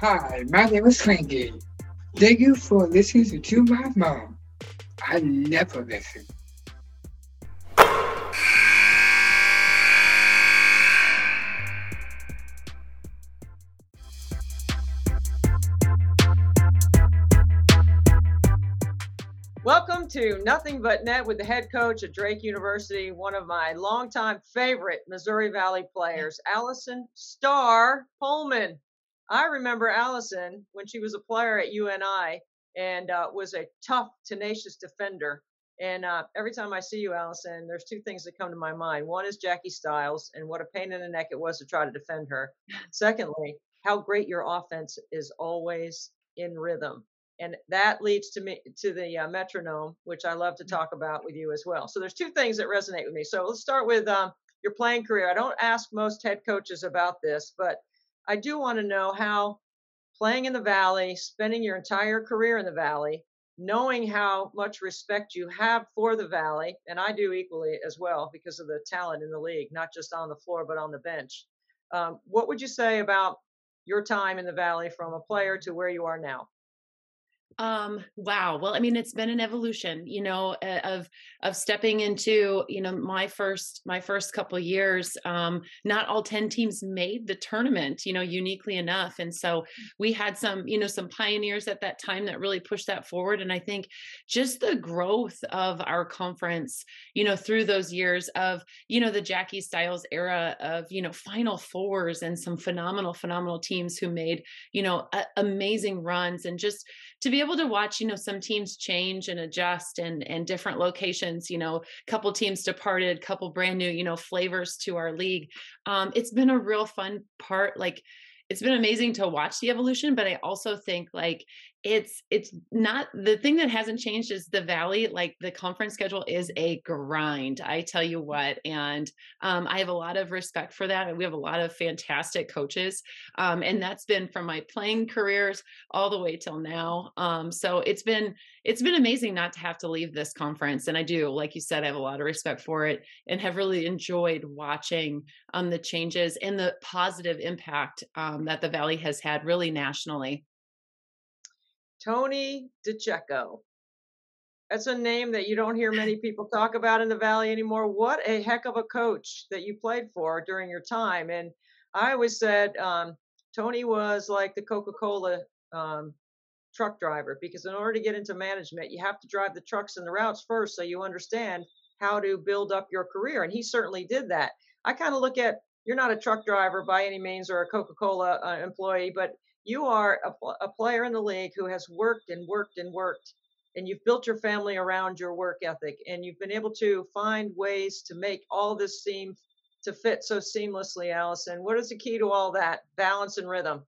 Hi, my name is Frankie. Thank you for listening to my mom. I never listen. Welcome to Nothing But Net with the head coach at Drake University, one of my longtime favorite Missouri Valley players, Allison Star Pohlman. I remember Allison when she was a player at UNI and uh, was a tough, tenacious defender. And uh, every time I see you, Allison, there's two things that come to my mind. One is Jackie Stiles and what a pain in the neck it was to try to defend her. Secondly, how great your offense is always in rhythm and that leads to me to the uh, metronome which i love to Mm. talk about with you as well so there's two things that resonate with me so let's start with um, your playing career i don't ask most head coaches about this but i do want to know how playing in the valley spending your entire career in the valley knowing how much respect you have for the valley and i do equally as well because of the talent in the league not just on the floor but on the bench. Um, what would you say about your time in the valley from a player to where you are now Um, wow. Well, I mean, it's been an evolution, you know, of of stepping into, you know, my first my first couple years. Um, not all 10 teams made the tournament, you know, uniquely enough. And so we had some, you know, some pioneers at that time that really pushed that forward. And I think just the growth of our conference, you know, through those years of, you know, the Jackie Stiles era of, you know, final fours and some phenomenal, phenomenal teams who made, you know, a- amazing runs and just to be able to watch you know some teams change and adjust and and different locations you know couple teams departed couple brand new you know flavors to our league. Um it's been a real fun part like it's been amazing to watch the evolution but i also think like it's it's not the thing that hasn't changed is the valley like the conference schedule is a grind i tell you what and um, i have a lot of respect for that and we have a lot of fantastic coaches um, and that's been from my playing careers all the way till now. Um, so it's been it's been amazing not to have to leave this conference, and I do, like you said, I have a lot of respect for it, and have really enjoyed watching um, the changes and the positive impact um, that the Valley has had, really nationally. Tony DiCecco. That's a name that you don't hear many people talk about in the Valley anymore. What a heck of a coach that you played for during your time. And I always said um, Tony was like the Coca Cola um, truck driver because in order to get into management, you have to drive the trucks and the routes first so you understand how to build up your career. And he certainly did that. I kind of look at you're not a truck driver by any means or a Coca Cola uh, employee, but you are a, a player in the league who has worked and worked and worked and you've built your family around your work ethic and you've been able to find ways to make all this seem to fit so seamlessly allison what is the key to all that balance and rhythm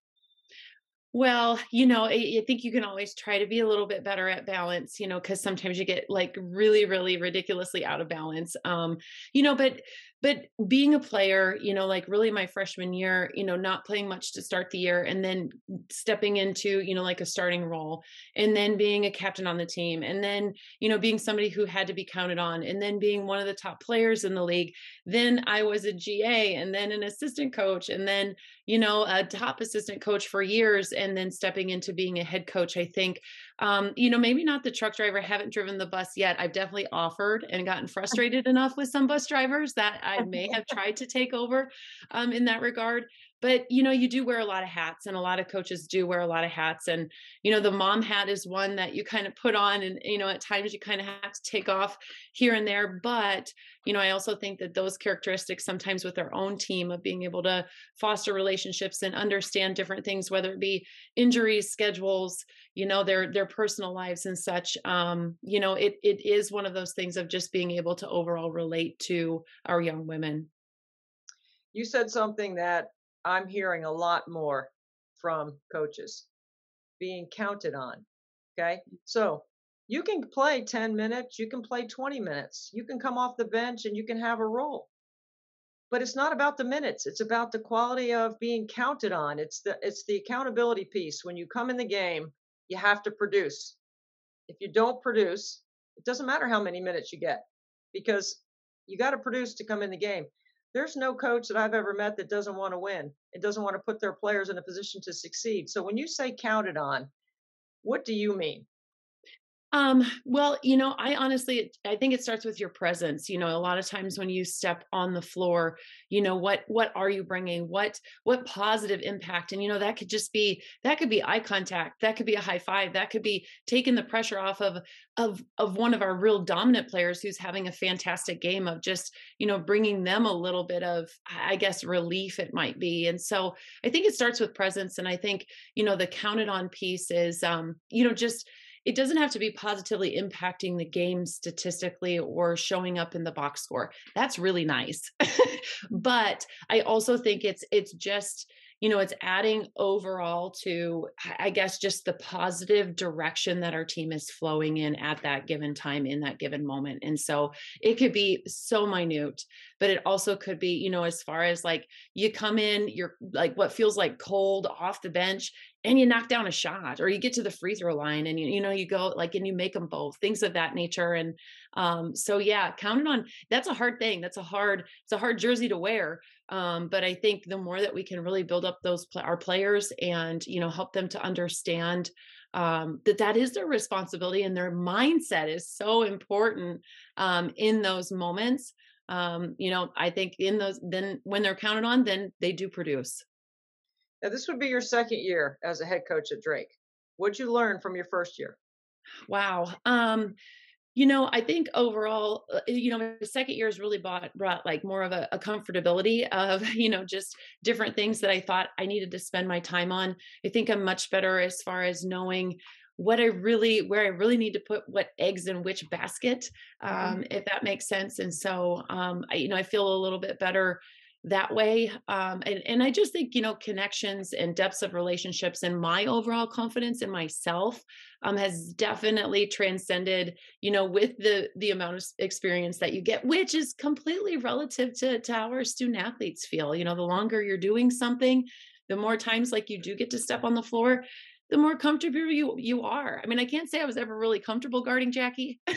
Well, you know, I, I think you can always try to be a little bit better at balance, you know, because sometimes you get like really, really ridiculously out of balance. Um, you know, but but being a player, you know, like really my freshman year, you know, not playing much to start the year and then stepping into, you know, like a starting role and then being a captain on the team and then, you know, being somebody who had to be counted on and then being one of the top players in the league. Then I was a GA and then an assistant coach and then you know, a top assistant coach for years and then stepping into being a head coach. I think, um, you know, maybe not the truck driver, haven't driven the bus yet. I've definitely offered and gotten frustrated enough with some bus drivers that I may have tried to take over um, in that regard. But, you know, you do wear a lot of hats and a lot of coaches do wear a lot of hats. And, you know, the mom hat is one that you kind of put on and, you know, at times you kind of have to take off here and there. But, you know, I also think that those characteristics sometimes with our own team of being able to foster relationships and understand different things whether it be injuries schedules you know their their personal lives and such um you know it it is one of those things of just being able to overall relate to our young women you said something that i'm hearing a lot more from coaches being counted on okay? Mm. So you can play 10 minutes you can play 20 minutes you can come off the bench and you can have a role. But it's not about the minutes it's about the quality of being counted on it's the it's the accountability piece. When you come in the game you have to produce. If you don't produce it doesn't matter how many minutes you get because you got to produce to come in the game there's no coach that I've ever met that doesn't want to win. It doesn't want to put their players in a position to succeed. So when you say counted on, what do you mean? Um, well, you know, I honestly I think it starts with your presence. You know, a lot of times when you step on the floor, you know, what what are you bringing? What what positive impact? And you know, that could just be that could be eye contact, that could be a high five, that could be taking the pressure off of of of one of our real dominant players who's having a fantastic game of just, you know, bringing them a little bit of I guess relief it might be. And so I think it starts with presence and I think, you know, the counted on piece is um, you know, just it doesn't have to be positively impacting the game statistically or showing up in the box score. That's really nice. but I also think it's it's just you know it's adding overall to i guess just the positive direction that our team is flowing in at that given time in that given moment. And so it could be so minute but it also could be you know as far as like you come in you're like what feels like cold off the bench and you knock down a shot or you get to the free throw line and you, you know you go like and you make them both things of that nature. And um so yeah counting on that's a hard thing that's a hard it's a hard jersey to wear um but i think the more that we can really build up those our players and you know help them to understand um, that that is their responsibility and their mindset is so important um, in those moments um, you know i think in those then when they're counted on then they do produce now, this would be your second year as a head coach at Drake. What'd you learn from your first year? Wow. Um, you know, I think overall, uh, you know, the second year has really brought brought like more of a, a, comfortability of, you know, just different things that I thought I needed to spend my time on. I think I'm much better as far as knowing what I really, where I really need to put what eggs in which basket, mm-hmm. um, mm-hmm. if that makes sense. And so, um, I, you know, I feel a little bit better that way um, and, and i just think you know connections and depths of relationships and my overall confidence in myself um, has definitely transcended you know with the the amount of experience that you get which is completely relative to, to how our student athletes feel you know the longer you're doing something the more times like you do get to step on the floor the more comfortable you you are. I mean, I can't say I was ever really comfortable guarding Jackie.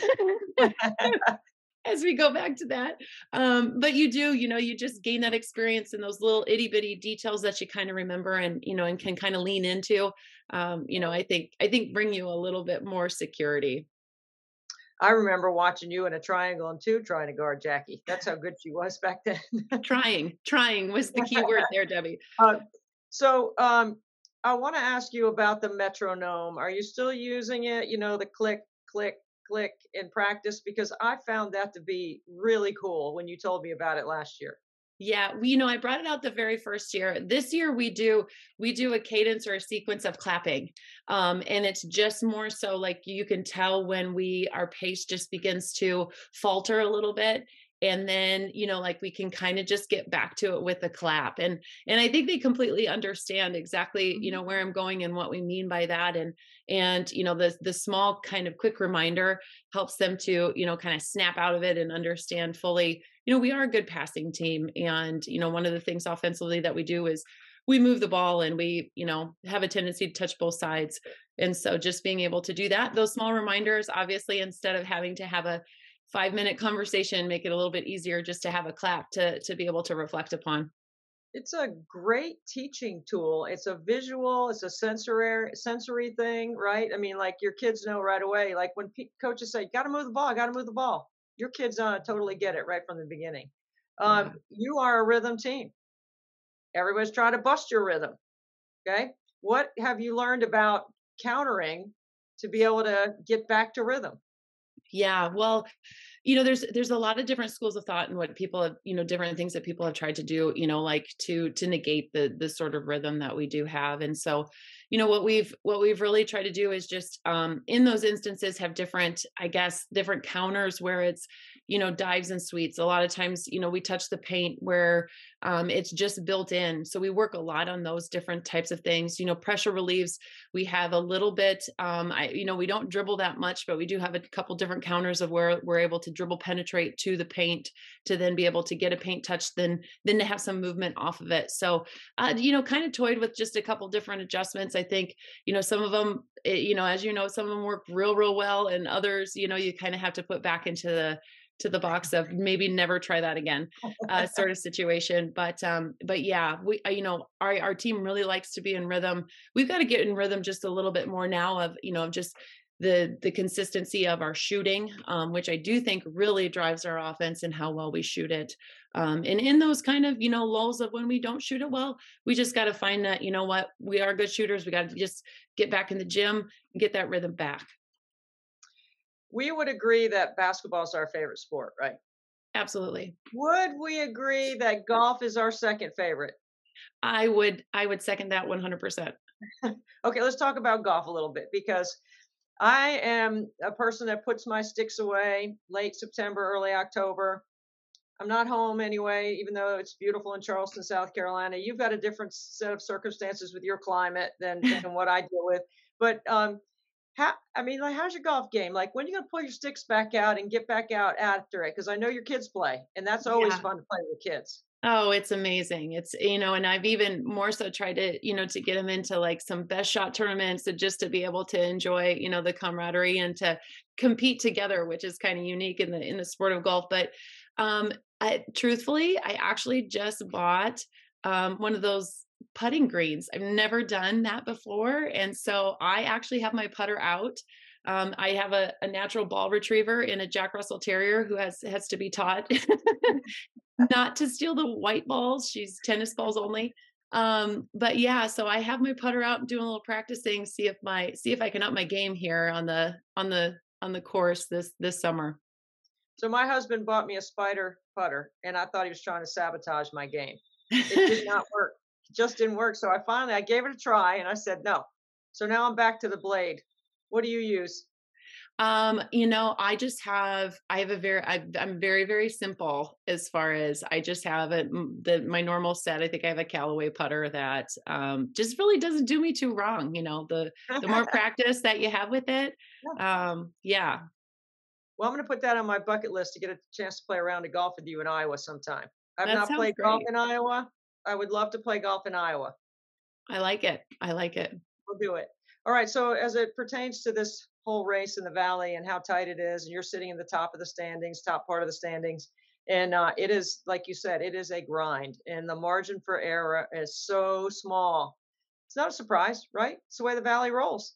as we go back to that. Um, but you do, you know, you just gain that experience and those little itty bitty details that you kind of remember and, you know, and can kind of lean into, um, you know, I think, I think bring you a little bit more security. I remember watching you in a triangle and two trying to guard Jackie. That's how good she was back then. trying, trying was the key word there, Debbie. Uh, so um, I want to ask you about the metronome. Are you still using it? You know, the click, click, click in practice because I found that to be really cool when you told me about it last year. Yeah, we, you know, I brought it out the very first year. This year we do we do a cadence or a sequence of clapping. Um, and it's just more so like you can tell when we our pace just begins to falter a little bit and then you know like we can kind of just get back to it with a clap and and i think they completely understand exactly you know mm-hmm. where i'm going and what we mean by that and and you know the the small kind of quick reminder helps them to you know kind of snap out of it and understand fully you know we are a good passing team and you know one of the things offensively that we do is we move the ball and we you know have a tendency to touch both sides and so just being able to do that those small reminders obviously instead of having to have a five minute conversation make it a little bit easier just to have a clap to to be able to reflect upon. It's a great teaching tool. It's a visual it's a sensory sensory thing right? I mean like your kids know right away like when p- coaches say got to move the ball got to move the ball your kids uh, totally get it right from the beginning. Um, yeah. you are a rhythm team. Everybody's trying to bust your rhythm okay? What have you learned about countering to be able to get back to rhythm yeah, well, you know, there's there's a lot of different schools of thought and what people have, you know, different things that people have tried to do, you know, like to to negate the the sort of rhythm that we do have. And so, you know, what we've what we've really tried to do is just um in those instances have different, I guess, different counters where it's you know dives and suites a lot of times you know we touch the paint where um, it's just built in. So we work a lot on those different types of things. You know pressure relieves we have a little bit um, i you know we don't dribble that much but we do have a couple different counters of where we're able to dribble penetrate to the paint to then be able to get a paint touch then then to have some movement off of it. So uh, you know kind of toyed with just a couple different adjustments. I think you know some of them it, you know as you know some of them work real real well and others you know you kind of have to put back into the to the box of maybe never try that again uh, sort of situation but um but yeah we uh, you know our our team really likes to be in rhythm. We've got to get in rhythm just a little bit more now of you know just the the consistency of our shooting um, which i do think really drives our offense and how well we shoot it um, and in those kind of you know lulls of when we don't shoot it well we just got to find that you know what we are good shooters we got to just get back in the gym and get that rhythm back we would agree that basketball is our favorite sport, right? Absolutely. Would we agree that golf is our second favorite? I would I would second that 100%. okay, let's talk about golf a little bit because I am a person that puts my sticks away late September, early October. I'm not home anyway, even though it's beautiful in Charleston, South Carolina. You've got a different set of circumstances with your climate than, than what I deal with. But um, how I mean, like, how's your golf game? Like, when are you gonna pull your sticks back out and get back out after it? Because I know your kids play, and that's always yeah. fun to play with kids. Oh, it's amazing. It's you know, and I've even more so tried to you know to get them into like some best shot tournaments, and just to be able to enjoy you know the camaraderie and to compete together, which is kind of unique in the in the sport of golf. But um, I, truthfully, I actually just bought um, one of those putting greens. I've never done that before. And so I actually have my putter out. Um, I have a, a, natural ball retriever and a Jack Russell Terrier who has has to be taught not to steal the white balls. She's tennis balls only. Um, but yeah, so I have my putter out and doing a little practicing, see if my see if I can up my game here on the on the on the course this this summer. So my husband bought me a spider putter, and I thought he was trying to sabotage my game. It did not work just didn't work. So I finally I gave it a try and I said no. So now I'm back to the blade. What do you use? Um, you know, I just have I have a very I, am very very simple as far as I just have it the my normal set. I think I have a Callaway putter that um just really doesn't do me too wrong. You know, the the more practice that you have with it, um, yeah. Well, I'm going to put that on my bucket list to get a chance to play around to golf with you in Iowa sometime. I've that not played great. golf in Iowa, I would love to play golf in Iowa. I like it. I like it. We'll do it. All right. So as it pertains to this whole race in the valley and how tight it is, and you're sitting in the top of the standings, top part of the standings, and uh, it is like you said, it is a grind, and the margin for error is so small. It's not a surprise, right? It's the way the valley rolls.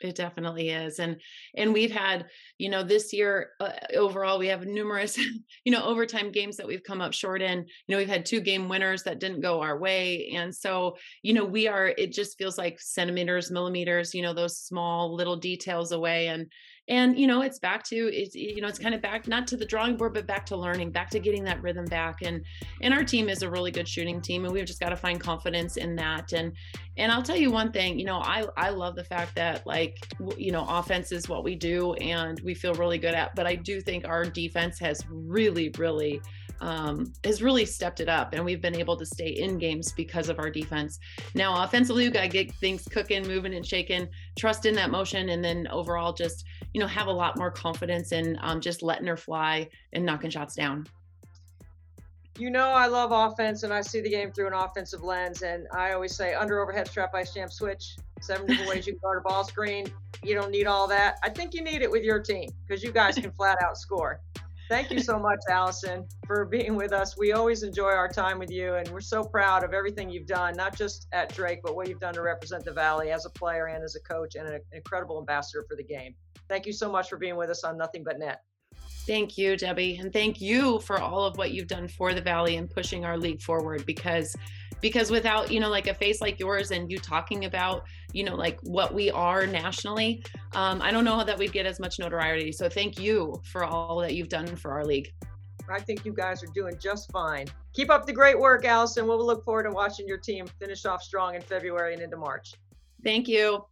It definitely is. And and we've had, you know, this year uh, overall we have numerous, you know, overtime games that we've come up short in. You know, we've had two game winners that didn't go our way. And so, you know, we are it just feels like centimeters, millimeters, you know, those small little details away and and you know it's back to it's you know it's kind of back not to the drawing board but back to learning back to getting that rhythm back and and our team is a really good shooting team and we've just got to find confidence in that and and i'll tell you one thing you know i i love the fact that like you know offense is what we do and we feel really good at but i do think our defense has really really um, has really stepped it up, and we've been able to stay in games because of our defense. Now, offensively, we got to get things cooking, moving, and shaking. Trust in that motion, and then overall, just you know, have a lot more confidence in um, just letting her fly and knocking shots down. You know, I love offense, and I see the game through an offensive lens. And I always say, under overhead strap, ice jam switch. Seven different ways you can guard a ball screen. You don't need all that. I think you need it with your team because you guys can flat out score. Thank you so much, Allison, for being with us. We always enjoy our time with you, and we're so proud of everything you've done, not just at Drake, but what you've done to represent the Valley as a player and as a coach and an incredible ambassador for the game. Thank you so much for being with us on Nothing But Net. Thank you, Debbie, and thank you for all of what you've done for the Valley and pushing our league forward because because without you know like a face like yours and you talking about you know like what we are nationally um, i don't know that we'd get as much notoriety. So thank you for all that you've done for our league. I think you guys are doing just fine. Keep up the great work allison. We'll look forward to watching your team finish off strong in february and into march. Thank you